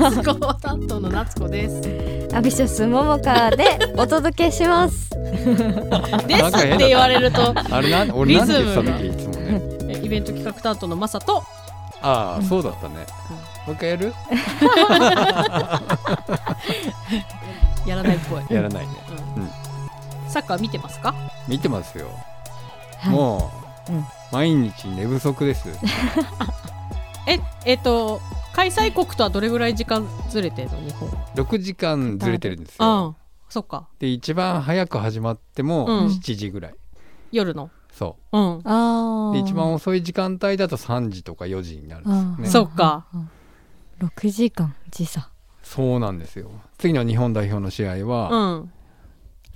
夏子担当の夏子ですでアビシャスモモカでお届けします。すって言われるとあれなん俺リズムが時いつもね。えイベント企画担当のマサとああそうだったね。もう一回やる？やらないっぽい、やらないね。うんうんサッカー見てますか？見てますよ。はいもう、うん毎日寝不足です。ええっと開催国とはどれぐらい時間ずれてるの日本？6時間ずれてるんですあよ。あそっかで一番早く始まってもうん7時ぐらい。夜の？そうんああ。う。で一番遅い時間帯だと3時とか4時になるんですよね。そっか。六時間時差。そうなんですよ。次の日本代表の試合うはん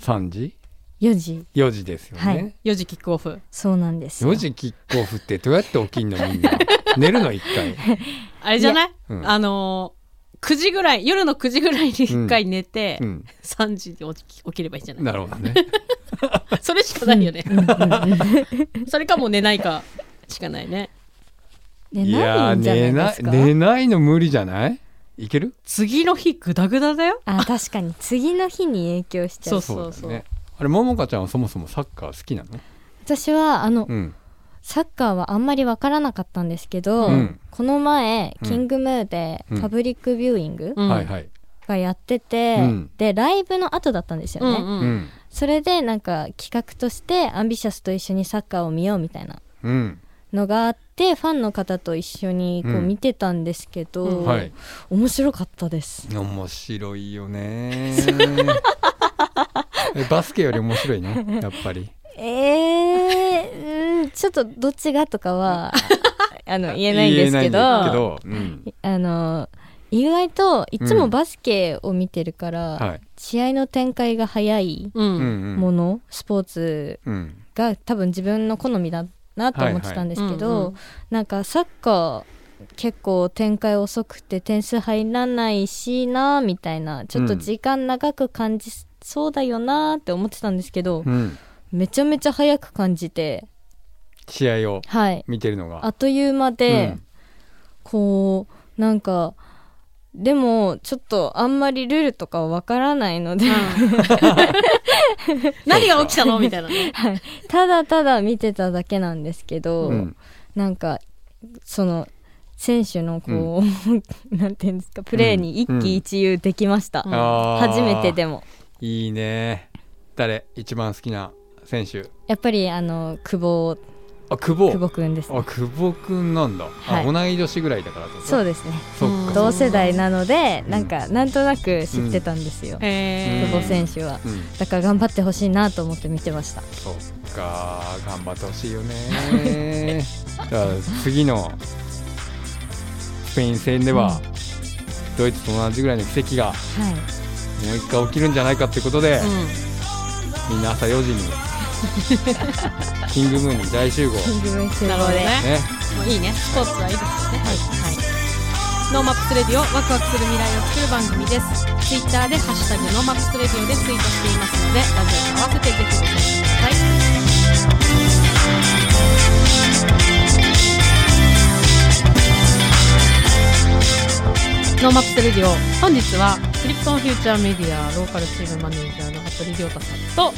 3時？四時。4時ですよね。はい4時キックオフそうなんですよ。4時キックオフってどうやって起きんのみんな寝るの一回、あれじゃない？うん。あのー、9時ぐらい夜の9時ぐらいに1回寝て、うん、3時に起き起きればいいんじゃない？なるほどね。それしかないよね、それかもう寝ないかしかないね。寝いやーないんじゃない寝ないですか？寝ないの無理じゃない？いける？次の日グダグダだよ。あ確かに。次の日に影響しちゃう。そうそうだね。あれももかちゃんはそもそもサッカー好きなの？私はあのうんサッカーはあんまりわからなかったんですけど、うん。この前、うん。キングムーでうん。パブリックビューイングがやってて、うん。でライブの後だったんですよね、うんうん。うん。それでなんか企画としてアンビシャスと一緒にサッカーを見ようみたいなうん。のがあってファンの方と一緒にこううん。見てたんですけど、うんはい。面白かったです。面白いよね。えバスケより面白いのやっぱりえー、うんちょっとどっちがとかは あの言えないんですけど。うん。あの意外といつもバスケを見てるから、はい。試合の展開が早いうん。うんうんもの、スポーツうん。が多分自分の好みだなと思ってたんですけど、なんかサッカー結構展開遅くて点数入らないしなみたいな。ちょっと時間長く感じそうだよなって思ってたんですけど、うんめちゃめちゃ早く感じて試合をはい。見てるのが。あっという間で、うん。こうなんかでもちょっとあんまりルールとかはわからないので、何が起きたの？みたいなね。はい。ただただ見てただけなんですけど、うん。なんかその選手のこう、なんていうんですかプレーに一喜一憂できました、うん。初めてでも。いいね。誰？一番好きな選手。やっぱりあの久保。あ久保。久保くんですね。あ久保くんなんだ、はい。あ同い年ぐらいだからそうですね。同世代なのでうん。なんかなんとなく知ってたんですよ、へ久保ー選手は。うん。だから頑張ってほしいなと思って見てました。そっか。頑張ってほしいよね。だから次のスペイン戦では、ドイツと同じぐらいの奇跡がはい。もう一回起きるんじゃないかってことで、うみんな朝4時に。キングムーンに大集合。なるほどね。ね。いいね。スポーツはいいですよねはい、 NoMaps Radio ワクワクする未来を作る番組です。ツイッターでハッシュタグ NoMaps Radio でツイートしていますのでラジオと合わせてぜひご参加くださいノーマップスレディオ本日はクリプトンフューチャーメディアローカルチームマネージャーの服部亮太さんと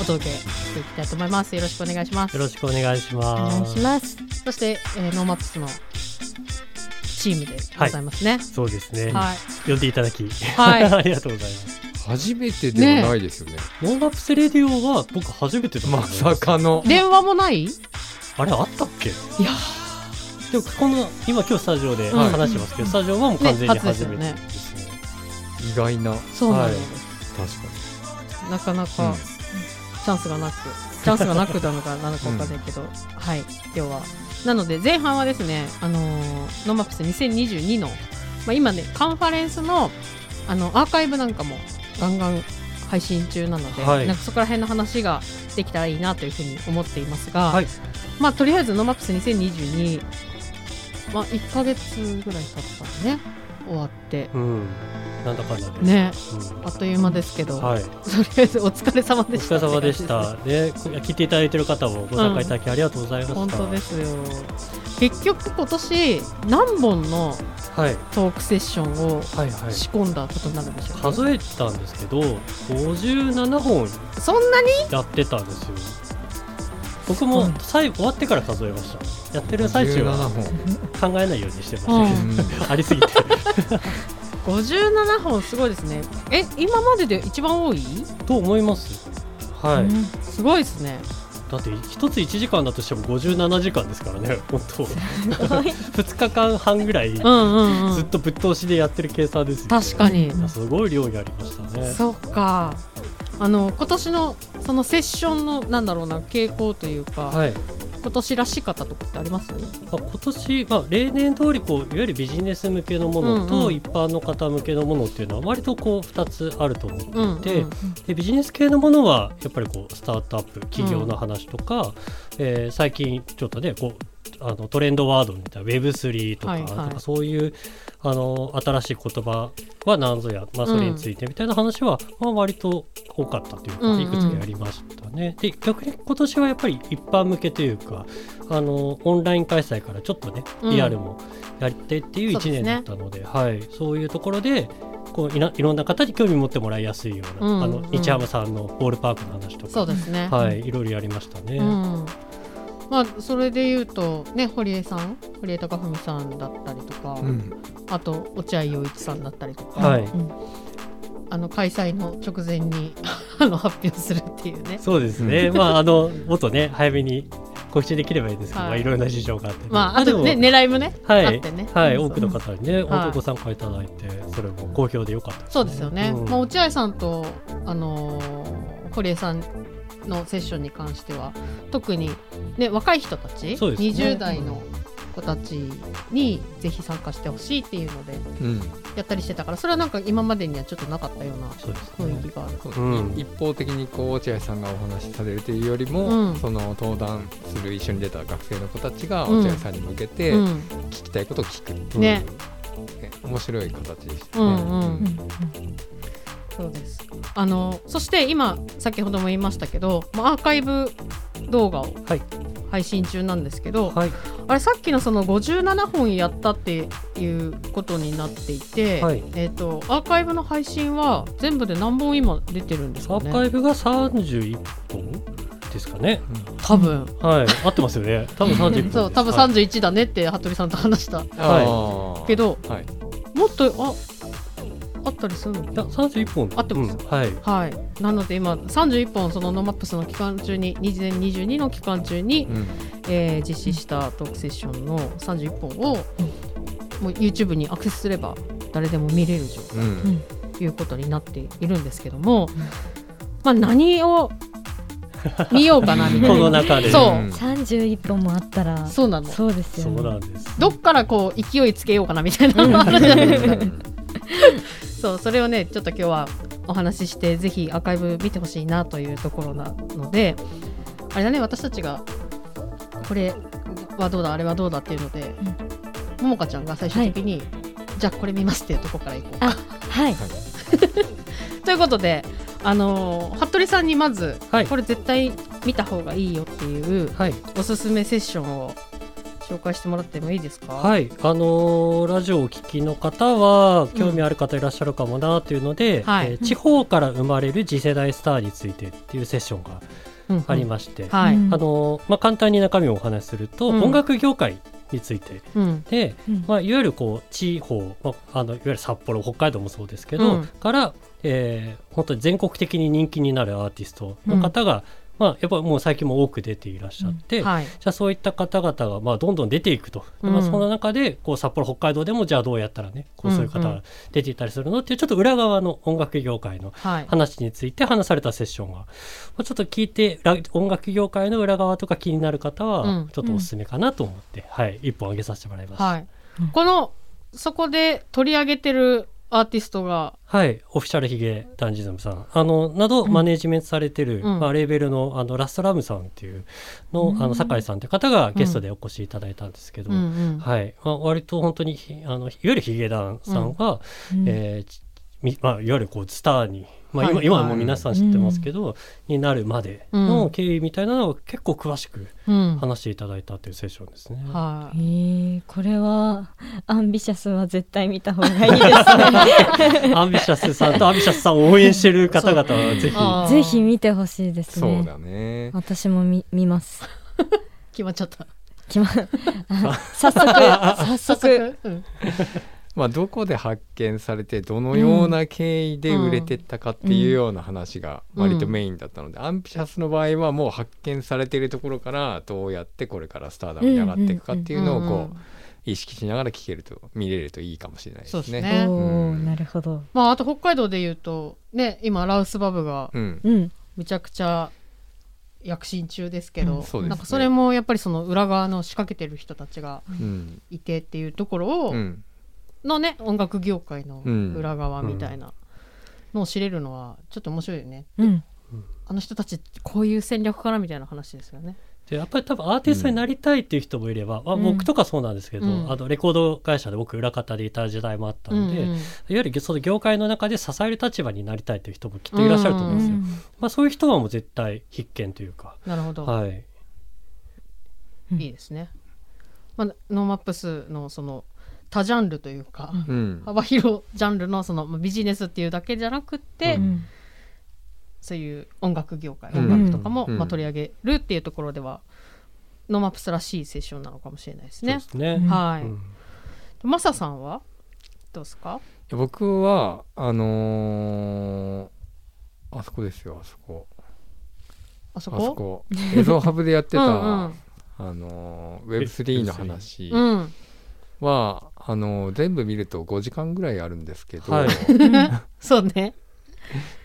お届けしていきたいと思いますよろしくお願いしますよろしくお願いしおます。願いしますそして、えーノーマップスのチームでございますね。そうですね。はい。呼んでいただき、はい ありがとうございます。初めてではないですよねノーマップスレディオは僕初めてまいますさかの電話もない？あれあったっけ？いやでもこの今今日スタジオではい。話してますけど、スタジオはもう完全にね初初めてでですね。意外な。そうなの、はい。確かなかなに、かチャンスがなく、チャンスがなくなのかなのかわかんないけど、はい。今日は。なので前半はですね、あのーノーマップス2022の、まあ今ねカンファレンスのあのアーカイブなんかもガンガン配信中なので、はい。なんかそこら辺の話ができたらいいなというふうに思っていますが、はい。まあとりあえず NoMaps2022まあ1ヶ月ぐらい経ったね終わって。うん。なんだかんだでね。うん。あっという間ですけど、はい。とりあえずお疲れ様おでした。疲れ様でした。で、聞いていただいている方もご参加いただきありがとうございました。本当ですよ。結局今年何本のはい、トークセッションをはい、はい。仕込んだことになるんでしょうか、数えたんですけど、57本そんなに？やってたんですよ。僕も最後終わってから数えました。やってる最中は17本考えないようにしてましたうんけど、ありすぎて。57本すごいですねえ今までで一番多い？と思います。はい。うんすごいですねだって一つ1時間だとしても57時間ですからね、本当。2日間半ぐらいずうんうんうんっとぶっ通しでやってる計算ですよ、ね。確かにすごい量がありましたね。そっかあの今年のそのセッションのなんだろうな傾向というか、はい。今年らしかったとこってあります？まあ今年、まあ、例年通りこういわゆるビジネス向けのものうんうん。と一般の方向けのものっていうのは割とこう2つあると思っていて、うんうんでビジネス系のものはやっぱりこうスタートアップ企業の話とか、えー最近ちょっとねこうあのトレンドワードみたいな Web3 とか,、はいはい。なんかそういうあの新しい言葉は何ぞや、まあ、それについてみたいな話は、まあ、割と多かったといううんうん。かいくつかやりましたね。で逆に今年はやっぱり一般向けというかあのオンライン開催からちょっとねうん。リアルもやってっていう1そうですね。年だったので,、はい、そういうところでこういないろんな方に興味持ってもらいやすいような、うんあのうん。日ハムさんのボールパークの話とかそうですね。はい、いろいろやりましたね。うんまあそれで言うとね堀江さん堀江貴文さんだったりとか、うん。あと落合陽一さんだったりとか、はい。うん。あの開催の直前に あの発表するっていうね。そうですね。まああのもっとね早めに告知できればいいですけど、はい。まあいろんな事情があって、まああとね狙いもね、はい。あってね。はい、多くの方にね、はい。本当ご参加いただいて、それも好評でよかったです、そうですよね、うん。まあ、落合さんと、あのー堀江さんのセッションに関しては特に、ね、若い人たち、ね。20代の子たちにぜひ参加してほしいっていうのでうん。やったりしてたからそれはなんか今までにはちょっとなかったような雰ね。囲気がある。そううん。一方的にこう落合さんがお話しされるというよりも、うん。その登壇する一緒に出た学生の子たちがうん。落合さんに向けてうん。聞きたいことを聞く、うん。ねね面白い形でしたね。うん。うん。うんそうです。あのそして今先ほども言いましたけどまあアーカイブ動画をはい。配信中なんですけど、はい。あれさっきのその57本やったっていうことになっていて、はい。えっ、とアーカイブの配信は全部で何本今出てるんですアかね？ーカイブが31本ですかね。多分。はい、合ってますよね。多分31本です。そう多分はい31だねって服部さんと話したあーけどはい、もっとああったりするのいや31本。合ってます？うんはい。はい、なので今31本その NoMapsの期間中に2022の期間中に、うん。えー実施したトークセッションの31本を、もう YouTube にアクセスすれば誰でも見れる状態うん。ということになっているんですけども、まあ、何を見ようかなみたい こなの中で。そう。うん。31本もあったらそうなの。そうですそうよねなんです。どっからこう勢いつけようかなみたいな。のあるじゃないですかそうそれをねちょっと今日はお話ししてぜひアーカイブ見てほしいなというところなのであれだね私たちがこれはどうだあれはどうだっていうので、ももかちゃんが最終的に、じゃあこれ見ますっていうところからいこうあはい。ということであのー服部さんにまず、はい。これ絶対見た方がいいよっていうはい。おすすめセッションを紹介してもらってもいいですか？はい、あのーラジオをお聞きの方は興味ある方いらっしゃるかもなというので、はい。えー地方から生まれる次世代スターについてっていうセッションがうんうん。ありまして、はい、うん。あのーまあ、簡単に中身をお話しすると、うん。音楽業界についてうん。で、うん。まあ、いわゆるこう地方、まあ、あのいわゆる札幌北海道もそうですけど、うん。から、えー本当に全国的に人気になるアーティストの方が、まあ、やっぱもう最近も多く出ていらっしゃって、はい。じゃあそういった方々がまあどんどん出ていくと、でうん。まあ、その中でこう札幌北海道でもじゃあどうやったらねこうそういう方うんうん。が出ていったりするのっていうちょっと裏側の音楽業界のはい。話について話されたセッションが、まあ、ちょっと聞いてら音楽業界の裏側とか気になる方うん。はちょっとおすすめかなと思って、はい、一本上げさせてもらいました。はい、このそこで取り上げてるアーティストがはい、オフィシャルヒゲダンジズムさん。あのなどうん。マネージメントされてる、うん。まあ、レーベルのあのラストラムさんっていうの,、あの酒井さんって方がゲストでお越しいただいたんですけど、うんうんはい。まあ、割と本当にひあのいわゆるヒゲダンさんが、うん。えーまあ、いわゆるこうスターに、まあ、今,、はい。今はもう皆さん知ってますけど、になるまでうん。の経緯みたいなのを結構詳しくうん。話していただいたというセッションですね。はえー、これはアンビシャスは絶対見た方がいいですね。アンビシャスさんとアンビシャスさんを応援してる方々はぜひぜひ見てほしいですね。そうだね。私も見見ます。決まっちゃった。きま あ早速。早速。うんまあどこで発見されてどのような経緯で売れてったかっていうような話が割とメインだったので、アンピシャスの場合はもう発見されているところからどうやってこれからスターダムに上がっていくかっていうのをこう意識しながら聞けると見れるといいかもしれないですね。そうですね。うん。なるほど。まああと北海道で言うとね今ラウスバブがうんうん。むちゃくちゃ躍進中ですけど、うん。そうですね。なんかそれもやっぱりその裏側の仕掛けてる人たちがうん。いてっていうところを、うんのね音楽業界のうん。裏側みたいなのを知れるのはちょっと面白いよね、うん。あの人たちこういう戦略からみたいな話ですよね。でやっぱり多分アーティストになりたいっていう人もいれば、あうん。僕とかそうなんですけど、うん。あのレコード会社で僕裏方でいた時代もあったので、うんうん。いわゆるその業界の中で支える立場になりたいという人もきっといらっしゃると思うんですよ。まあ、そういう人はもう絶対必見というか、なるほど、はい、うんいいですね。まあ、 NoMapsのその多ジャンルというか、うん。幅広ジャンルのそのまあビジネスっていうだけじゃなくって、うん。そういう音楽業界うん。音楽とかも、うん。まあ、取り上げるっていうところでは、 NoMapsらしいセッションなのかもしれないですね。すね。うん。はい、うん。マサさんはどうですか？僕はあのーあそこですよあそこ。あそあそこ。こエゾハブでやってた うんうん。あのー Web3 の話うん。は、あのー全部見ると5時間ぐらいあるんですけど、はい。そうね。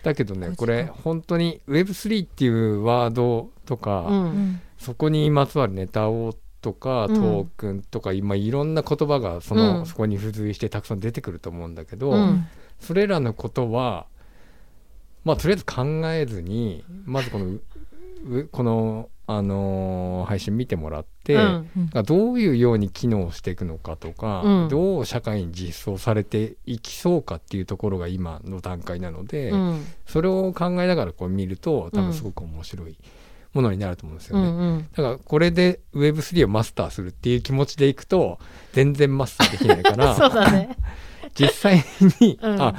だけどね5時間。これ本当に Web3 っていうワードとか、うん。うんそこにまつわるネタをとかうん。トークンとか、今いろんな言葉がその、うん。そこに付随してたくさん出てくると思うんだけど、うん。それらのことはまあとりあえず考えずにまずこのこの、あのー配信見てもらって、うん。がどういうように機能していくのかとか、うん。どう社会に実装されていきそうかっていうところが今の段階なので、うん。それを考えながらこう見ると多分すごく面白いものになると思うんですよね。うんうん。だからこれで Web3 をマスターするっていう気持ちでいくと全然マスターできないか そうらだね。実際に、うん。あ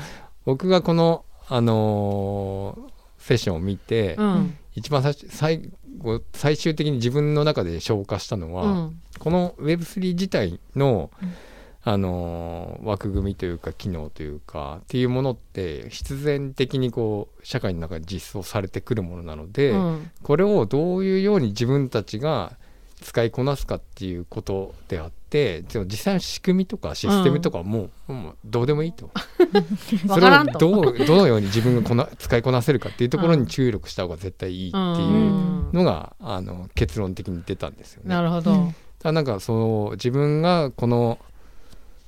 僕がこの、あのーセッションを見て、うん。一番最初最後最終的に自分の中で消化したのは、うん。この Web3 自体の、うん。あのー枠組みというか機能というかっていうものって必然的にこう社会の中で実装されてくるものなので、うん。これをどういうように自分たちが使いこなすかっていうことであってでも実際の仕組みとかシステムとかはもう,、もうどうでもいいと。それをどうどのように自分がこな使いこなせるかっていうところに注力した方が絶対いいっていううん。のが、あの結論的に出たんですよね。なるほど、だなんかそう自分がこの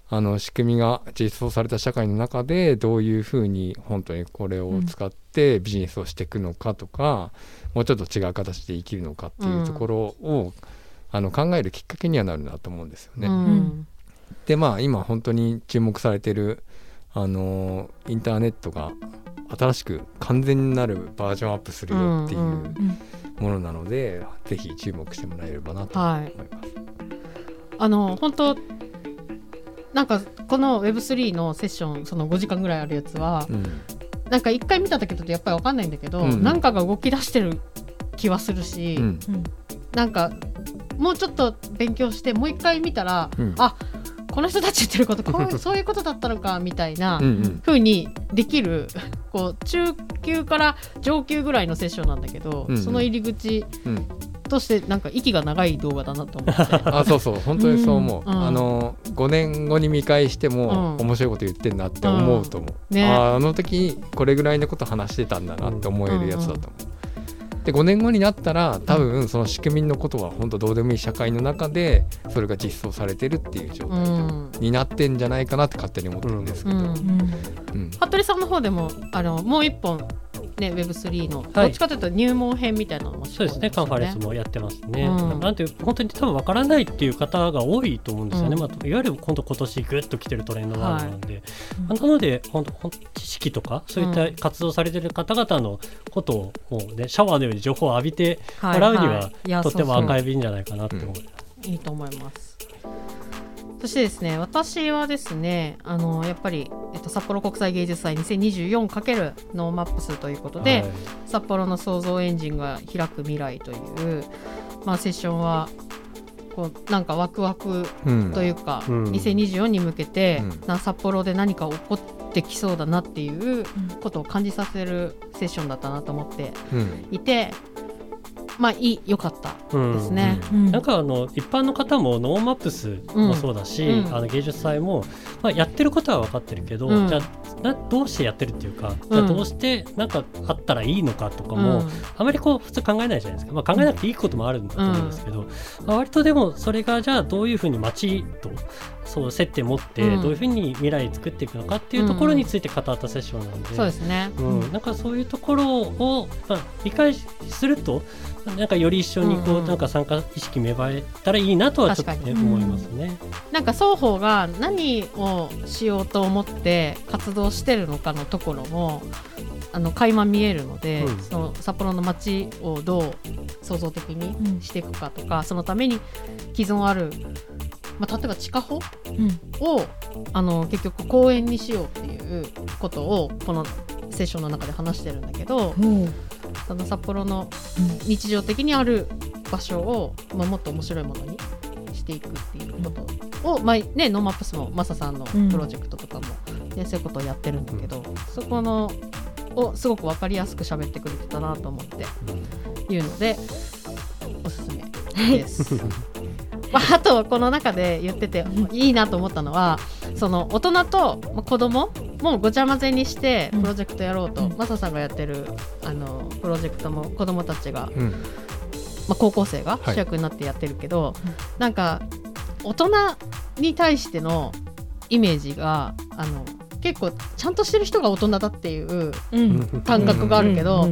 あの仕組みが実装された社会の中でどういうふうに本当にこれを使ってビジネスをしていくのかとか、もうちょっと違う形で生きるのかっていうところを、あの考えるきっかけにはなるなと思うんですよね。うん。でまあ今本当に注目されてるあのインターネットが新しく完全なるバージョンアップするよっていううんうんものなので、ぜひ注目してもらえればなと思います。あの本当なんかこの Web3 のセッションその5時間ぐらいあるやつは、うん。なんか一回見た時だとやっぱり分かんないんだけど、うん。なんかが動き出してる気はするし、うん。うん。なんかもうちょっと勉強してもう一回見たら、うん。あこの人たち言ってることこう そういうことだったのかみたいなうんうにできる こう中級から上級ぐらいのセッションなんだけど、うんうん。その入り口うん。としてなんか息が長い動画だなと思って。あそうそう本当にそう思う、うん。あの5年後に見返しても、うん。面白いこと言ってんなって思うと思う、ね。ああの時これぐらいのこと話してたんだなって思えるやつだと思う、で5年後になったら多分その仕組みのことは本当どうでもいい社会の中でそれが実装されてるっていう状態うん。になってんじゃないかなって勝手に思ってるんですけど、うん。うん。服部さんの方でもあのもう一本ね Web3 の、どっちかというと入門編みたいなのもそうですね、カンファレンスもやってますね。うん。なんていう本当に多分わからないっていう方が多いと思うんですよね。うん。まあ、いわゆる今度今年ぐっと来てるトレンドワードなんで、うん。まあなので本当知識とかそういった活動されてる方々のことをもうねシャワーのように情報を浴びてもらうには、いやとってもそうそう赤い便じゃないかなって思います。いいと思います。そしてですね、私はですね、あのやっぱり、えっと、札幌国際芸術祭 2024× NoMapsということで、はい。札幌の創造エンジンが開く未来という、まあ、セッションはこうなんかワクワクうん。というか、うん。2024に向けて、うん。な札幌で何か起こってきそうだなっていうことを感じさせるセッションだったなと思ってうん。いてまあいい良かったうんですね。うんなんかあの一般の方も NoMapsもそうだし、うん。あの芸術祭も、まあ、やってることは分かってるけど、うん。じゃあなどうしてやってるっていうか、じゃあどうしてなんかあったらいいのかとかも、うん。あまりこう普通考えないじゃないですか、まあ、考えなくていいこともあるんだと思うんですけど、まあ割とでもそれがじゃあどういうふうに街とそう接点持ってうん。どういうふうに未来作っていくのかっていうところについて語ったセッションなんで。そうですね。うん、なんかそういうところを、まあ、理解するとなんかより一緒にこう、うんうん。なんか参加意識芽生えたらいいなとはちょっと、ね、確かに。思いますね。なんか双方が何をしようと思って活動してるのかのところもあの垣間見えるので、うん。その札幌の街をどう創造的にしていくかとか、そのために既存ある、まあ、例えば地下歩うん。をあの結局公園にしようっていうことをこのセッションの中で話してるんだけどその札幌の日常的にある場所を、まあ、もっと面白いものにしていくっていうことを、まあね、 NoMaps もマサさんのうん。プロジェクトとかも、ねそういうことをやってるんだけど、そこのをすごく分かりやすく喋ってくれてたなと思っていうのでおすすめです。まあ、あとこの中で言ってていいなと思ったのはその大人とまあ子供もごちゃ混ぜにしてプロジェクトやろうと、うん。マサさんがやってるあのプロジェクトも子供たちが、うん。まあ、高校生がはい。主役になってやってるけど、なんか大人に対してのイメージがあの結構ちゃんとしてる人が大人だっていううん。感覚があるけど、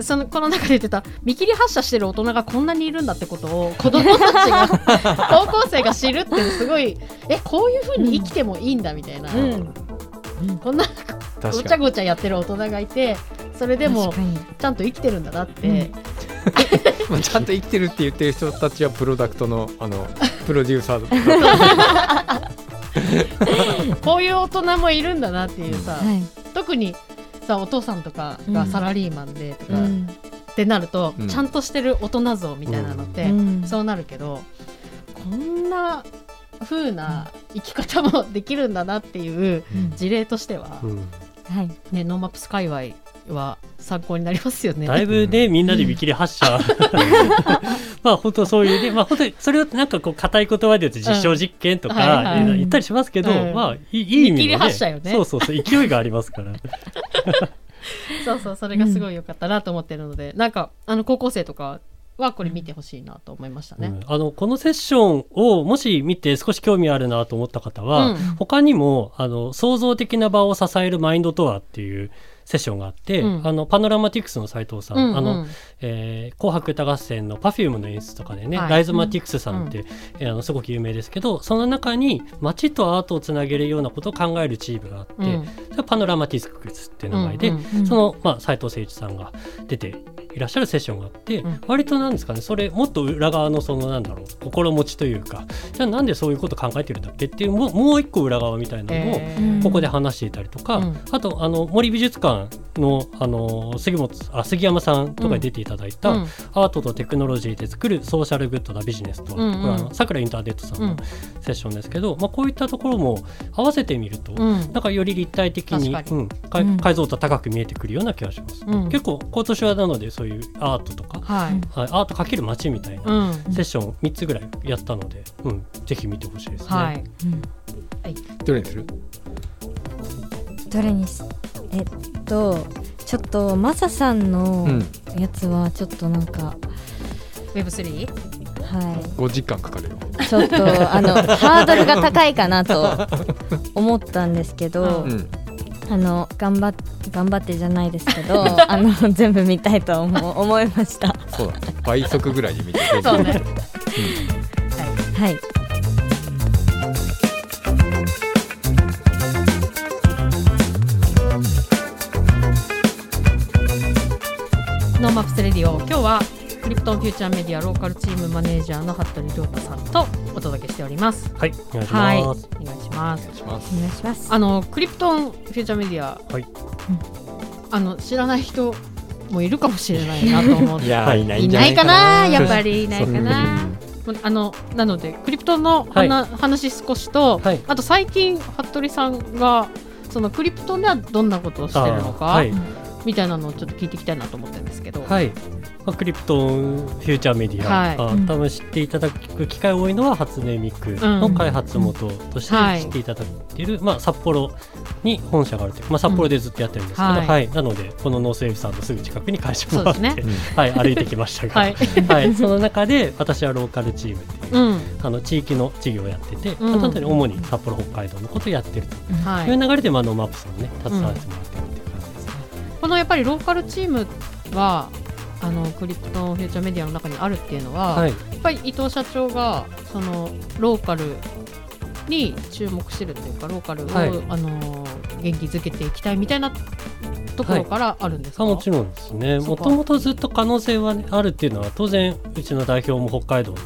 そのこの中で言ってた見切り発車してる大人がこんなにいるんだってことを子供たちが 高校生が知るってすごいえこういう風に生きてもいいんだみたいな、うん。こんなごちゃごちゃやってる大人がいてそれでもちゃんと生きてるんだなって、まあちゃんと生きてるって言ってる人たちはプロダクトのあのプロデューサーだ こういう大人もいるんだなっていうさ、はい。特にさお父さんとかがサラリーマンでとか、うん。ってなると、うん。ちゃんとしてる大人像みたいなのって、うん。そうなるけどこんな風な生き方もできるんだなっていううん。事例としては、うん。はい。ね、 NoMaps 界隈は参考になりますよね。だいぶね、みんなで見切り発車。まあ本当そういうね、まあ本当にそれをなんかこう硬い言葉で言うと実証実験とか言ったりしますけど、うんまあいい意味の、ね、見切り発車よねそうそうそう勢いがありますから。そうそうそれがすごい良かったなと思ってるので、なんかあの高校生とかはこれ見てほしいなと思いましたね。うんあのこのセッションをもし見て少し興味あるなと思った方は、うん他にもあの創造的な場を支えるマインドとはっていうセッションがあって、うん。あのパノラマティクスの斉藤さん、うんうん。あのえー紅白歌合戦の Perfume の演出とかでね、はい。ライズマティクスさんって、えーあのすごく有名ですけどその中に街とアートをつなげるようなことを考えるチームがあって、うん。パノラマティクスっていう名前で、うんうんうん。その、まあ、斉藤誠一さんが出ていらっしゃるセッションがあって、うん。割となんですかねそれもっと裏側のそのなんだろう心持ちというかじゃあなんでそういうこと考えてるんだっけっていうもうもう一個裏側みたいなのを、ここで話していたりとか、うん。あとあの森美術館のあの杉本あ杉山さんとかに出ていただいた、うん。アートとテクノロジーで作るソーシャルグッドなビジネスとは、うんうん。これはあの桜インターネットさんのうんセッションですけど、まあ、こういったところも合わせてみると、うん。なんかより立体的にうん、解像度高く見えてくるような気がします、うん。結構今年はなのでそういうアートとか、はい、はい、アートかける街みたいなうん。セッション3つぐらいやったので、うん、ぜひ見てほしいですね。はい、うん。どれにする？どれにすえっとちょっとマサさんのうん。やつはちょっとなんか、Web3? は5時間かかるよ。いちょっとあのハードルが高いかなと思ったんですけど、うんあの頑張っ頑張ってじゃないですけど あの全部見たいと思う思いました。そうだね。倍速ぐらいで見て そうね。はい。 NoMaps レディオ。今日はクリプトンフューチャーメディアローカルチームマネージャーの服部亮太さんとお届けしております。はいお願いしはい、おます、願いします。お願いします。お願いします。あのクリプトンフューチャーメディア、はい。あの知らない人もいるかもしれないなと思って。は いいやいないいんじゃないかな。やっぱり。いないかな。う。んあのなのでクリプトンのはい。話,、話少しと、はい。あと最近服部さんがそのクリプトンではどんなことをしてるのか、あはい。みたいなのをちょっと聞いていきたいなと思ってるんですけど、はい、まあ、クリプトンフューチャーメディア、はい。多分知っていただく機会多いのは初音ミクの開発元としてはい。知っていただいている、まあ、札幌に本社があるという、まあ、札幌でずっとやってるんですけど、うんははい。いなのでこのノースウェーブさんのすぐ近くに会社もあって、ね。はい、歩いてきましたが、はい、はい、その中で私はローカルチームっていう、うん、あの地域の事業をやってて、うん。に主に札幌北海道のことをやってると。はい。いう流れで、まあ、 NoMaps もね携わってもらってるっていう感じですね。このやっぱりローカルチームはあのクリプトンフューチャーメディアの中にあるっていうのは、はい。やっぱり伊藤社長がそのローカルに注目してるというかローカルを、はい。あの元気づけていきたいみたいなところからあるんですか、あもちろんですね。もともとずっと可能性は、ね、あるっていうのは当然うちの代表も北海道の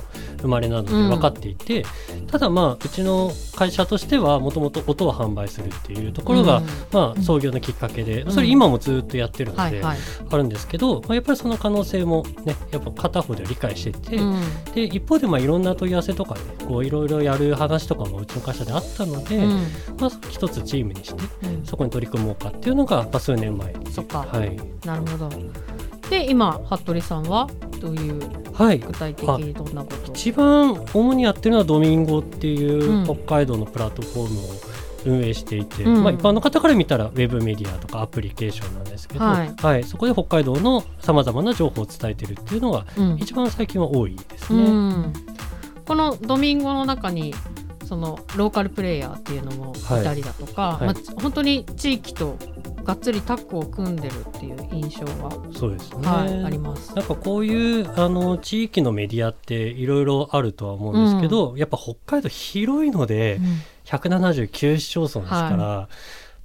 生まれなのでうん。分かっていて、ただまあうちの会社としてはもともと音を販売するっていうところが、うん。まあ、創業のきっかけで、うん。それ今もずっとやってるので、はいはい、あるんですけど、まあ、やっぱりその可能性もねやっぱ片方で理解してて、うん。で一方でまあいろんな問い合わせとかでこういろいろやる話とかもうちの会社であったので、うん。まあ、一つチームにしてうん。そこに取り組もうかっていうのが、まあ、数年前にそっか。はい、なるほどで今服部さんはどういうはい、具体的にどんなことを？一番主にやってるのはドミンゴっていううん。北海道のプラットフォームを運営していて、うん。まあ、一般の方から見たらウェブメディアとかアプリケーションなんですけど、はい。そこで北海道のさまざまな情報を伝えてるっていうのがうん。一番最近は多いですうね。ん。このドミンゴの中にそのローカルプレイヤーっていうのもい。たりだとか、はい。まあ、本当に地域とがっつりタッグを組んでるっていう印象が、そうですね、はい、あります。なんかこういうあの地域のメディアっていろいろあるとは思うんですけど、やっぱ北海道広いので179市町村ですから、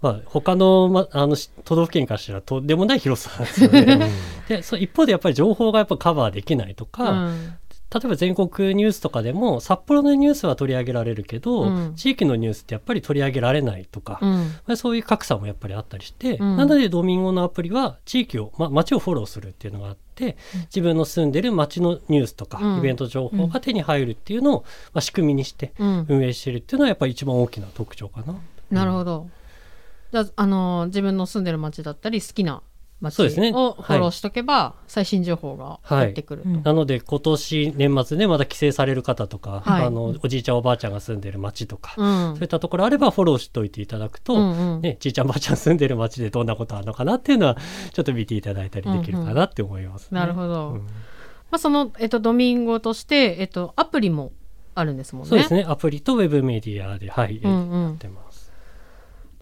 まあ、他の,、ま、あのし都道府県からしたらとんでもない広さなんですよね。でそう一方でやっぱり情報がやっぱカバーできないとか、うん例えば全国ニュースとかでも札幌のニュースは取り上げられるけど、うん。地域のニュースってやっぱり取り上げられないとか、うん。まあそういう格差もやっぱりあったりして、うん。なのでドミンゴのアプリは地域を、ま、街をフォローするっていうのがあって、自分の住んでる街のニュースとか、うん。イベント情報が手に入るっていうのを、まあ、仕組みにしてうん。運営してるっていうのはやっぱり一番大きな特徴かな。なるほど。じゃあ、あのー自分の住んでる町だったり好きな町そうですね。をフォローしとけば、最新情報が入ってくる。うん。なので今年年末でまだ帰省される方とか、はい。あのおじいちゃんおばあちゃんが住んでる町とか、うん。そういったところあればフォローしておいていただくと、うんうん。ね、じいちゃんばあちゃん住んでる町でどんなことあるのかなっていうのはちょっと見ていただいたりできるかなって思います、ね。なるほど。うん。まあ、その、えっと、ドミンゴとして、えっと、アプリもあるんですもんね。そうですね。アプリとウェブメディアで、はいうんうん。やってます。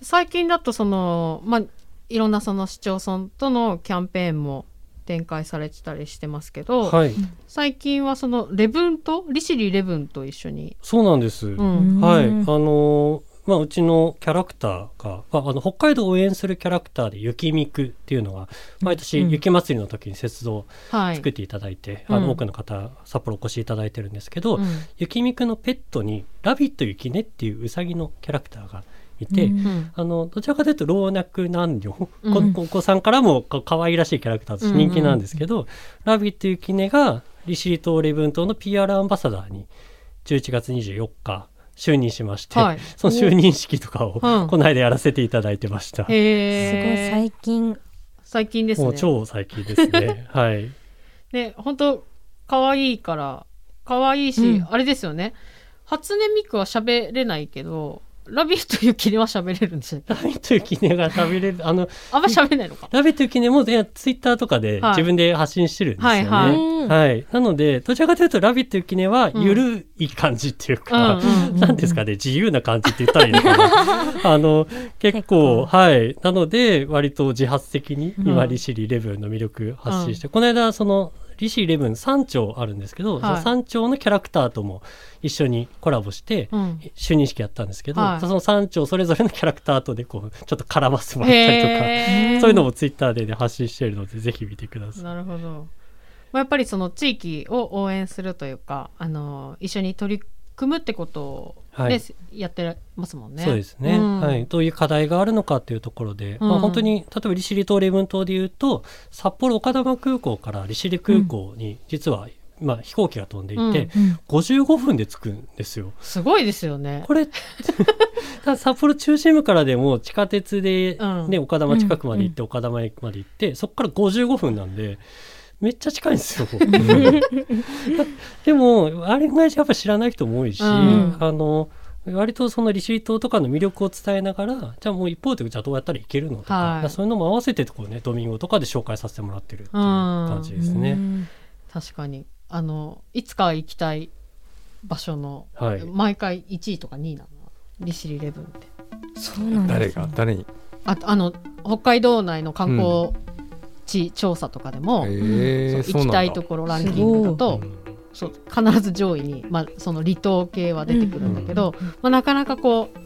最近だとその、まあ、いろんなその市町村とのキャンペーンも展開されてたりしてますけど、はい。最近はそのレブンと利尻レブンと一緒に、そうなんです、うん。はい。あうんのまあ、うちのキャラクターが、まあ、あの北海道を応援するキャラクターで雪みくっていうのが毎年うん。雪祭りの時に雪像をはい。作っていただいて、うん。あの多くの方札幌お越しいただいてるんですけど、うん。雪みくのペットにラビット雪音っていううさぎのキャラクターがいて、うんうん。あのどちらかというと老若男女、うん。こお子さんからもか可愛らしいキャラクターとして人気なんですけど、ラビット雪音が利尻島礼文島の PR アンバサダーに11月24日就任しまして、はい。その就任式とかをうん。この間やらせていただいてました。すごい最近。最近ですね。もう超最近ですね。はい。ね本当可愛いから可愛いし、うん。あれですよね。初音ミクは喋れないけどラビット雪音は喋れるんですよラビット雪音が食べれる。あのあんま喋れないのか。ラビット雪音もツイッターとかではい。自分で発信してるんですよね。はいはい。うんはい。なのでどちらかというとラビット雪音はゆるい感じっていうか、うんうんうんなんですかね自由な感じって言ったらいいのかな。あの結構はい。なので割と自発的に今、うん。リシリイレブンの魅力発信して、この間そのリシイレブン3丁あるんですけど、はいその3丁のキャラクターとも一緒にコラボして、うん就任式やったんですけど、はいその3丁それぞれのキャラクターとでこうちょっと絡ませてもらったりとか。そういうのもツイッターで、ね、発信しているので、ぜひ見てください。なるほど。まあ、やっぱりその地域を応援するというか、あの一緒に取り組むってことを、ねはいやってますもんね。そうですね、うんはい。どういう課題があるのかっていうところで、うんまあ、本当に、例えば利尻島、礼文島でいうと、札幌丘珠空港から利尻空港に、実は、まあ、飛行機が飛んでいて、うん55分で着くんですよ。すごいですよね。これ、札幌中心部からでも地下鉄で、うんね、丘珠近くまで行って、丘珠駅まで行って、そこから55分なんで、めっちゃ近いんですよ。でも、あれぐらいやっぱ知らない人も多いし、うん。あの、割とその利尻島とかの魅力を伝えながら、じゃあもう一方で、じゃあどうやったらいけるのとか、はい。そういうのも合わせてこうね、ドミンゴとかで紹介させてもらってるっていう感じですね。うん。確かに。あのいつか行きたい場所の、はい。毎回1位とか2位なの？利尻レブンって。そうなん誰ですねが？誰に？ああの北海道内の観光地調査とかでも、行きたいとこころランキングだとうん。そう必ず上位に、まあ、その離島系は出てくるんだけど、まあ、なかなかこう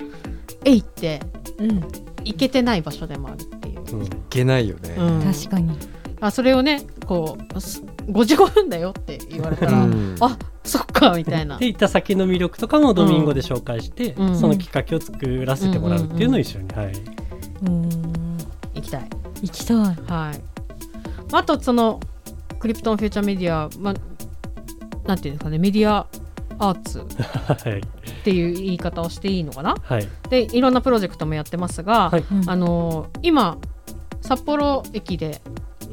えいってうん。行けてない場所でもあるっていう、うん。いけないよね、うん。確かに。あそれをねこうす55分だよって言われたら、うん。あそっかみたいな。で行った先の魅力とかもドミンゴで紹介して、うん。そのきっかけを作らせてもらうっていうのを一緒に、はい、うん。行きたい。行きたい。はいあとそのクリプトンフューチャーメディア、まあ、なんていうんですかねメディアアーツっ はい。ていう言い方をしていいのかな？はい。でいろんなプロジェクトもやってますが、はい。うん。あの今札幌駅で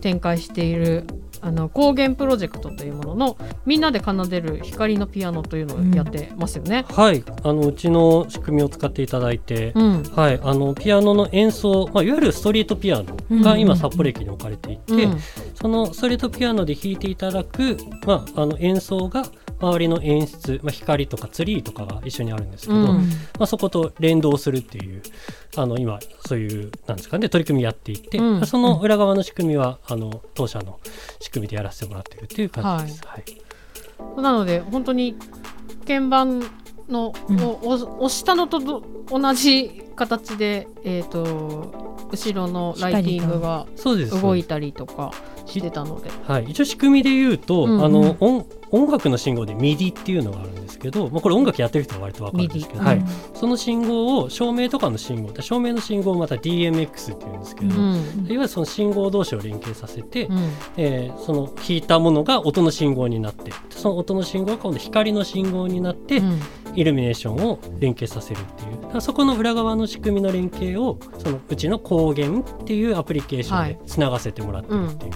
展開しているあの光源プロジェクトというもののみんなで奏でる光のピアノというのをやってますよね。はい、あのうちの仕組みを使っていただいて、うん、はい、あのピアノの演奏、まあ、いわゆるストリートピアノが今札幌駅に置かれていて、うん。そのストリートピアノで弾いていただく、まあ、あの演奏が周りの演出、まあ、光とかツリーとかが一緒にあるんですけど、うん。まあ、そこと連動するっていうあの今そういうなんですかね取り組みやっていて、うん。その裏側の仕組みはあの当社の仕組みでやらせてもらってるっていう感じです。はい。なので本当に鍵盤の、うん。を押押したのとど同じ形で、えー、と後ろのライティングがそうです。動いたりとかしてたので。はい、一応仕組みで言うと、うんうん。あの音音楽の信号で MIDI っていうのがあるんですけど、まあ、これ音楽やってる人は割と分かるんですけど、はい。うんその信号を照明とかの信号照明の信号をまた DMX っていうんですけど、うん。いわゆるその信号同士を連携させて、うん。えーその弾いたものが音の信号になってその音の信号が今度光の信号になって、うん。イルミネーションを連携させるっていう。そこの裏側の仕組みの連携をそのうちの光源っていうアプリケーションでつながせてもらってるっていう、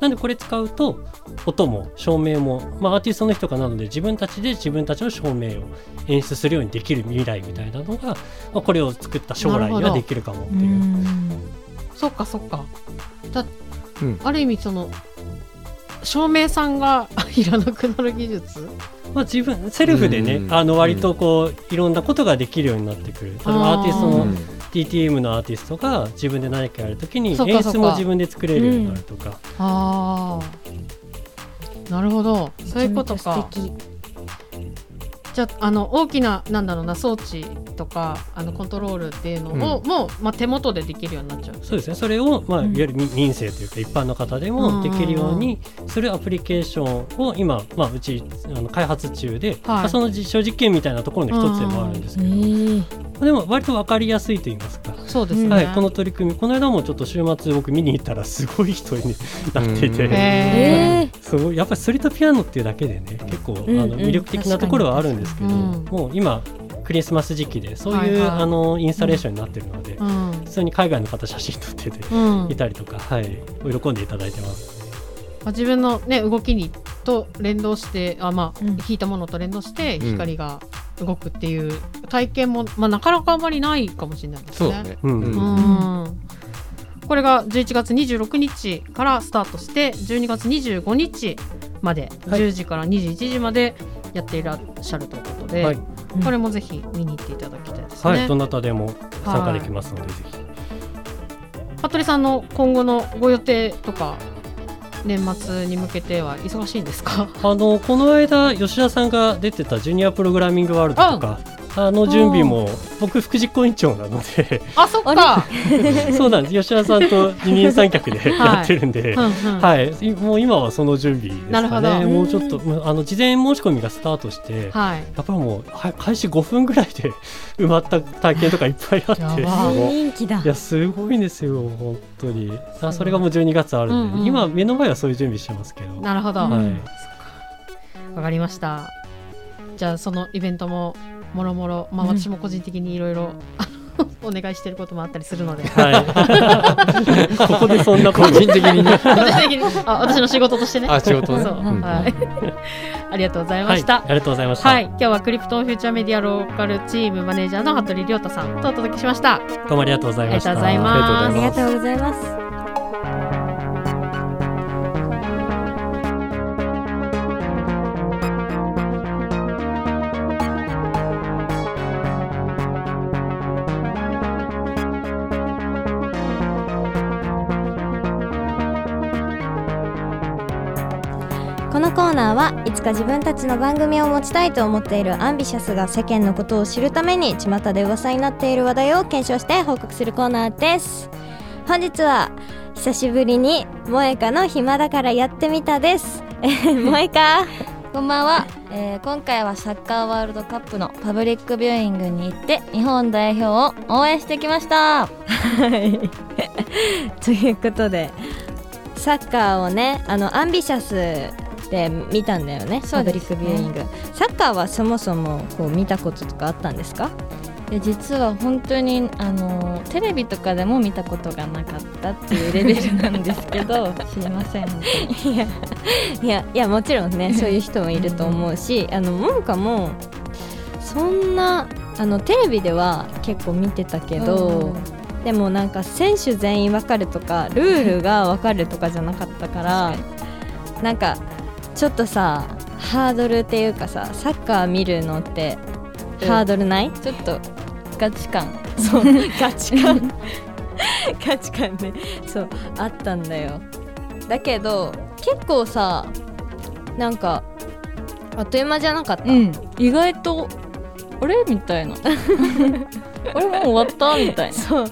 なんでこれ使うと音も照明も、まあ、アーティストの人がなので自分たちで自分たちの照明を演出するようにできる未来みたいなのが、まあ、これを作った将来にはできるかもってういう。ん。そっかそっか。だ、うん。ある意味その照明さんが いらなくなる技術？まあ、自分セルフでね、うんあの割とこういろんなことができるようになってくる。例えばアーティストうのん DTM のアーティストが自分で何かやるときに演出も自分で作れるようになるとか、ああなるほど。そういうことか。じゃああの大きななんだろうな装置とかあのコントロールっていうのを、うん。もう、まあ、手元でできるようになっちゃう。そうですね。それを、まあ、いうん。わゆる民民生というか一般の方でもできるようにするアプリケーションを今、まあ、うちあの開発中で、まあ、その実証実験みたいなところの一つでもあるんですけど、えーでも割と分かりやすいと言いますか。そうですね、うんはい、この取り組みこの間もちょっと週末僕見に行ったらすごい人になっていて、えすごいやっぱりストリートピアノっていうだけでね結構、んあの魅力的なところはあるんですけど、うん。もう今クリスマス時期でそういう、はいはい。あのインスタレーションになってるので、ーうん。普通に海外の方写真撮ってて、うん。いたりとか、はい、喜んでいただいてます。まあ、自分の、ね、動きにと連動してあ、まあうん。弾いたものと連動してうん。光が動くっていう体験も、まあ、なかなかあまりないかもしれないですね。そうだね。うんうんこれが11月26日からスタートして12月25日まではい。10時から21時までやっていらっしゃるということで、はい、これもぜひ見に行っていただきたいですね。はい、どなたでも参加できますので、ぜひ。服部さんの今後のご予定とか年末に向けては忙しいんですか？あのこの間吉田さんが出てたジュニアプログラミングワールドとかあの準備も僕副実行委員長なので。あそっか。そうなんです。吉田さんと二人三脚でやってるんで、うんうん。はい、いもう今はその準備ですなるほど。かね。もうちょっと、あの事前申し込みがスタートして、はい。やっぱりもうは開始5分ぐらいで 埋まった体験とかいっぱいあって、やば。大人気だ。いやすごいんですよ本当に。あそれがもう12月あるんで、うんうん今目の前はそういう準備してますけど。なるほど、はわい。かりました。じゃあそのイベントももろもろ。まあうん。私も個人的にいろいろお願いしてることもあったりするので。はい。ここでそんな個人的にね。個人的に。あ私の仕事としてね。あ、仕事ね。そう、うんはい。ありがとうございまはい、した、ありがとうございました。はい、今日はクリプトンフューチャーメディアローカルチームマネージャーの服部亮太さんとお届けしました。どうもありがとうございました。ありがとうございます。あありがとうございますのコーナーはいつか自分たちの番組を持ちたいと思っているアンビシャスが世間のことを知るために巷で噂になっている話題を検証して報告するコーナーです。本日は久しぶりに萌えかの暇だからやってみたです。えー 萌えか？こんばんは、えー今回はサッカーワールドカップのパブリックビューイングに行って日本代表を応援してきました。はい。ということでサッカーをねあのアンビシャスで見たんだよねパブリックビューイング。サッカーはそもそもこう見たこととかあったんですか？で実は本当にあのテレビとかでも見たことがなかったっていうレベルなんですけど 知りません。いやいや いやもちろんねそういう人もいると思うしあのもんかもそんなあのテレビでは結構見てたけど、でもなんか選手全員わかるとかルールがわかるとかじゃなかったからなんかちょっとさハードルっていうかさサッカー見るのってうん。ハードルない、ちょっとガチ感。そう。ガチ感。ガチ感ね。そうあったんだよ。だけど結構さなんかあっという間じゃなかった、うん。意外とあれ？みたいな。あれ？もう終わった？みたいな。そう。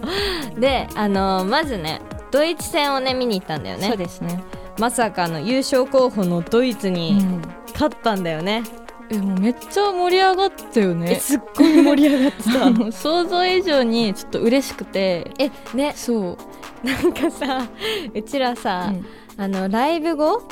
であのまずねドイツ戦をね見に行ったんだよね。そうですね、まさかの優勝候補のドイツうにん、勝ったんだよね、えもうめっちゃ盛り上がったよえねすっごい盛り上がってた。想像以上にちょっと嬉しくて。えね。そう、なんかさうちらさ、うん。あのライブ後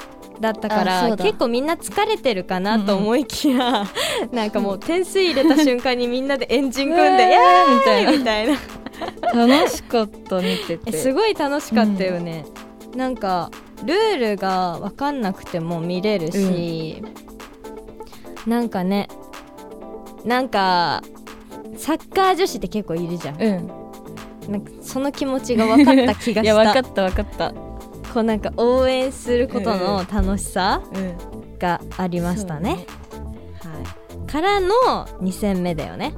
だったから結構みんな疲れてるかなと思いきや、なんかもう点数入れた瞬間にみんなでエンジン組んで「うわーいやー!」みたいな。みたいな楽しかった見てて。えすごい楽しかったよね、なんかルールが分かんなくても見れるし、なんかねなんかサッカー女子って結構いるじゃん。うん。なんかその気持ちが分かった気がいした。や分かった分かった。こうなんか応援することの楽しさうん。がありましたね。はい、からの2戦目だよね。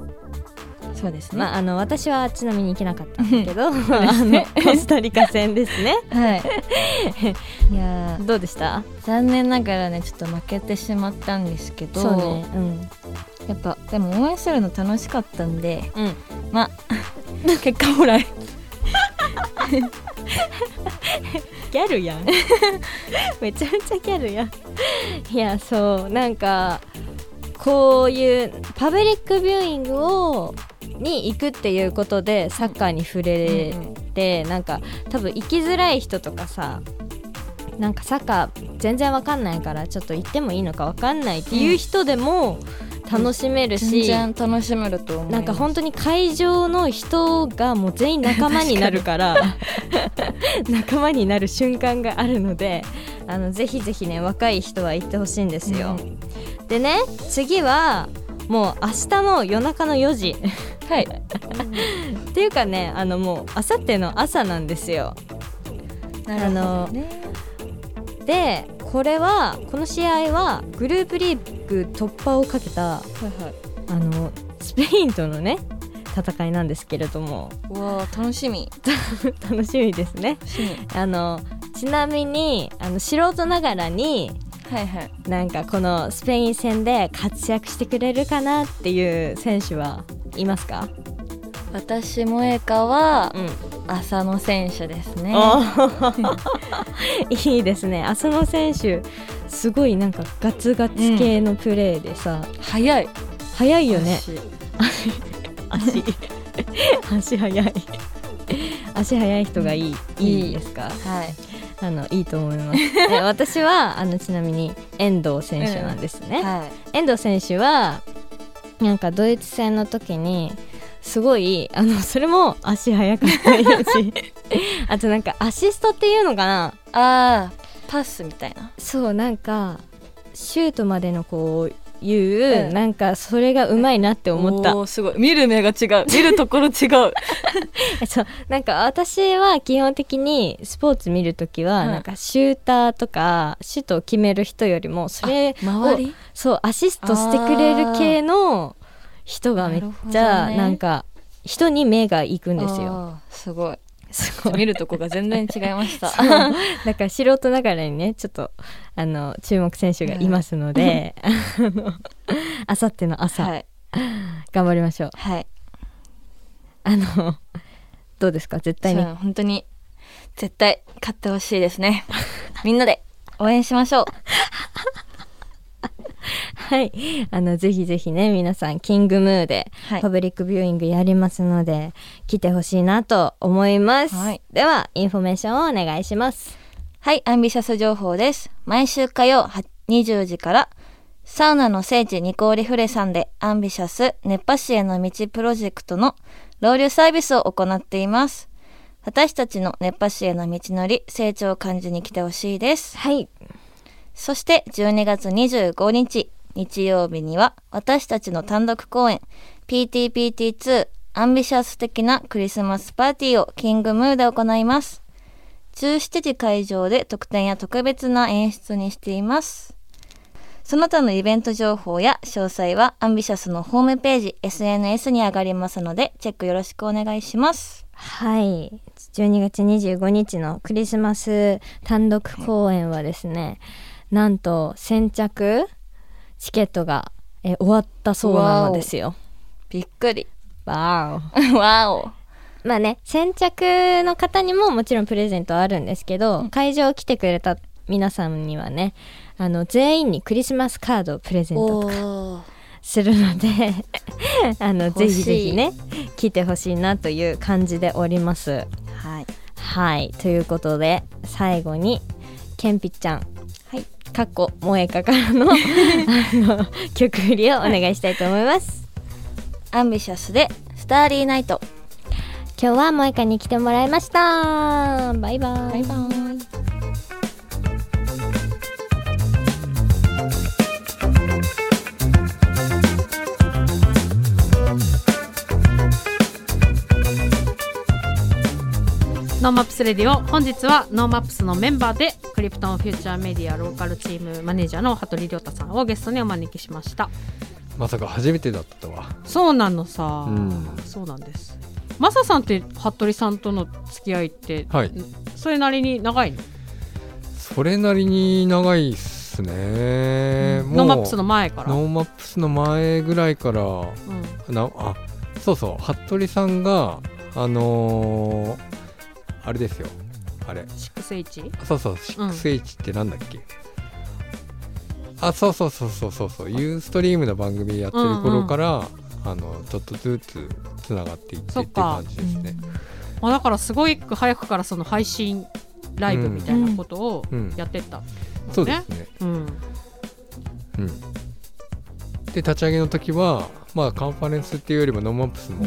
そうですね、まあ、あの私はちなみに行けなかったんだけど、あのねコスタリカ戦ですね。はい いやーどうでした？残念ながらねちょっと負けてしまったんですけどうん。やっぱでも応援するの楽しかったんでうん。まあ結果もらえギャルやん。めちゃめちゃギャルやん。いや、そう、なんか、こういうパブリックビューイングをに行くっていうことでサッカーに触れて、なんか多分行きづらい人とかさなんかサッカー全然わかんないからちょっと行ってもいいのかわかんないっていう人でも楽しめるし、全然楽しめるとなんか本当に会場の人がもう全員仲間になるから 仲間になる瞬間があるのであのぜひぜひね若い人は行ってほしいんですよ。でね次はもう明日の夜中の4時。はい。っていうかねあのもう明後日の朝なんですよ。なるほどね。でこれはこの試合はグループリーグ突破をかけたはいはい。あのスペインとのね戦いなんですけれども。うわー楽しみ。楽しみですね。あのちなみにあの素人ながらにはいはい。なんかこのスペイン戦で活躍してくれるかなっていう選手はいますか、私萌えかはうん、浅野選手ですね。いいですね。浅野選手すごいなんかガツガツ系のプレーでさ、早い。速いよね。足。足。足速い。足速い人がいい、いいですか？はいあのいいと思います。え私はあのちなみに遠藤選手なんですね、はい。遠藤選手はなんかドイツ戦の時にすごいあのそれも足速かったし あとなんかアシストっていうのかな？あーパスみたいな。そうなんかシュートまでのこういう、うん。なんかそれがうまいなって思った。すごい。見る目が違う。見るところ違う。え そう。なんか私は基本的にスポーツ見るときは、うんなんかシューターとかシュートを決める人よりもそれ周り？そうアシストしてくれる系の人がめっちゃなんか人に目が行くんですよ。すごい見るとこが全然違いました。だから素人ながらにねちょっとあの注目選手がいますので、あのあさっての朝、はい。頑張りましょう。はい。あのどうですか？絶対に。本当に絶対勝ってほしいですね。みんなで応援しましょう はいあのぜひぜひね皆さんキングムーではいパブリックビューイングやりますので、来てほしいなと思います、はいではインフォメーションをお願いしますはい、アンビシャス情報です。毎週火曜は20時から、サウナの聖地ニコーリフレさんでアンビシャス熱波師への道プロジェクトのロウリュサービスを行っています。私たちの熱波師への道のり、成長を感じに来てほしいです。はいそして12月25日、日曜日には私たちの単独公演 PTPT2 アンビシャス的なクリスマスパーティーをキングムーで行います。17時会場で特典や特別な演出にしています。その他のイベント情報や詳細はアンビシャスのホームページ、SNS に上がりますのでチェックよろしくお願いします。はい12月25日のクリスマス単独公演はですねなんと先着チケットがえ終わったそうなのですよ。びっくり。わ わお。おまあね先着の方にももちろんプレゼントはあるんですけど、会場来てくれた皆さんにはねあの全員にクリスマスカードをプレゼントとかおー。するので あのぜひぜひね来てほしいなという感じでおります。はい。はい。ということで最後にけんぴちゃんはいかっこ萌えかからの あの曲振りをお願いしたいと思いますアンビシャスでスターリーナイト。今日は萌えかに来てもらいましたバイバイバイバイ。NoMaps レディオ本日は NoMaps のメンバーでクリプトンフューチャーメディアローカルチームマネージャーの服部亮太さんをゲストにお招きしました。まさか初めてだったとは。そうなのさ、うん。そうなんですマサさんって服部さんとの付き合いって、はい。それなりに長い？の、それなりに長いっすね、もう NoMaps の前から、 NoMaps の前ぐらいからうん。なあそうそう。服部さんがあのーあれですよ。あれ。6H? そうそう 6H ってなんだっけ、あそうそうそうそうそうそう。ユーストリームの番組やってる頃から、あのちょっとずつつながっていってって感じですね。まあ、だからすごい早くからその配信ライブみたいなことをうん。やってった、そうですね。うん。うん。で立ち上げの時はまあカンファレンスっていうよりも NoMaps も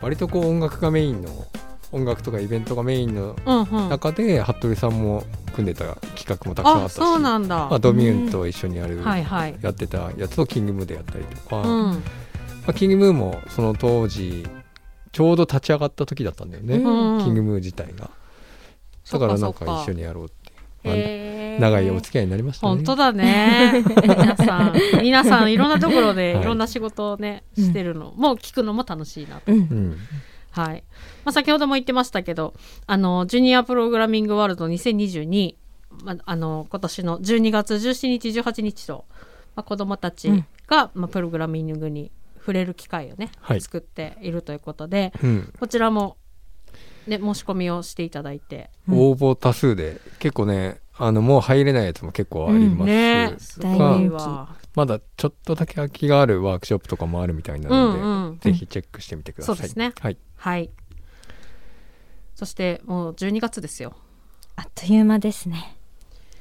割とこう音楽がメインの音楽とかイベントがメインのうんうん。中で服部さんも組んでた企画もたくさんあったしあそうなんだ、まあ、 DOMMUNE と一緒にやる、はいはい。やってたやつをキングムーでやったりとか、うまんあ、キングムーもその当時ちょうど立ち上がった時だったんだよね、うんキングムー自体が。だからなんか一緒にやろうって長いお付き合いになりましたね。本当だね。皆さん。皆さんいろんなところではいいろんな仕事をね、うん。してるのもう聞くのも楽しいなと、うん。うんはい、まあ、先ほども言ってましたけどあのジュニアプログラミングワールド2022、まあ、あの今年の12月17日18日と、まあ、子どもたちが、まあ、プログラミングに触れる機会をね、はい。作っているということでうん。こちらも、ね、申し込みをしていただいて、うん。応募多数で結構ねあのもう入れないやつも結構あります、ね。すごいわ。まだちょっとだけ空きがあるワークショップとかもあるみたいなので、うんうんぜひチェックしてみてください、そうですね。はい、はい。そしてもう12月ですよ。あっという間ですね。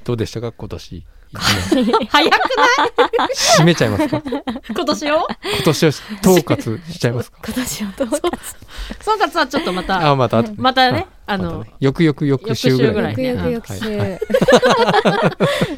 どうでしたか？今年。早く締めちゃいますか？今年を？今年を統括しちゃいますか？今年はどう。総括はちょっとまたあまたまたねあのね。翌々翌週ぐらいに翌週ぐらい。ね翌々はい。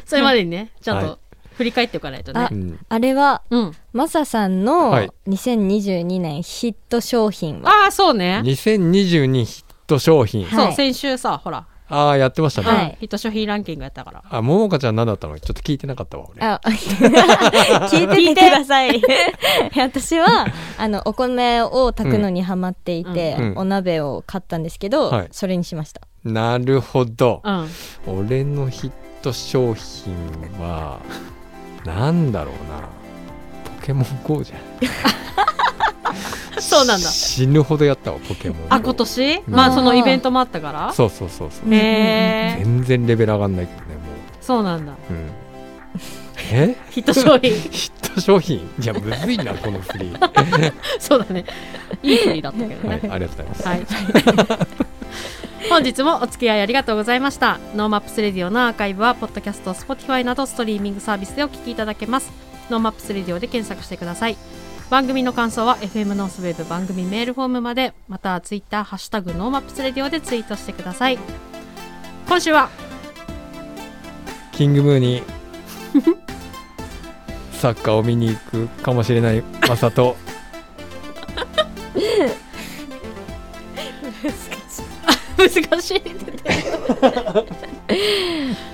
週 それまでにねちゃんとはい振り返っておかないとね。あうん。あれはうん。マサさんのはい。2022年ヒット商品は？ああそうね。2022ヒット商品、はい。そう先週さほらああやってましたね、はい。ヒット商品ランキングやったから。あももかちゃん何だったの？ちょっと聞いてなかったわ俺。あ 聞いてて。ください。私はあのお米を炊くのにハマっていて、うん。うん。お鍋を買ったんですけど、はい。それにしました。なるほど。うん。俺のヒット商品はなんだろうな。ポケモン GO じゃん。そうなんだ。死ぬほどやったわポケモン GO あ今年？うん。まあそのイベントもあったから？そうそうそうそう。へえ全然レベル上がんないけどねもそうなんだ。う、うん、え？ヒット商品。ヒット商品？いやむずいなこの振りはそうだね。いい振りだったけどね。いありがとうございます、はい。本日もお付き合いありがとうございました。 NoMaps レディオのアーカイブは、ポッドキャスト、 Spotify などストリーミングサービスでお聞きいただけます。 NoMaps レディオで検索してください。番組の感想は FM ノースウェーブ番組メールフォームまで、またはツイッター、ハッシュタグ NoMaps レディオでツイートしてください。今週は、キングムーにサッカーを見に行くかもしれないマサと難しい。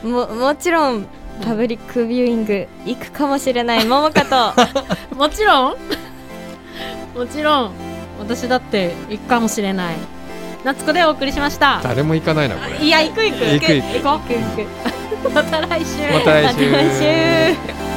ももちろんパブリックビューイング行くかもしれない桃香と。もちろん、もちろん、私だって行くかもしれない。夏子でお送りしました。誰も行かないなこれ。いや、行く行く。行く行く。行こう。また来週。また来週。また来週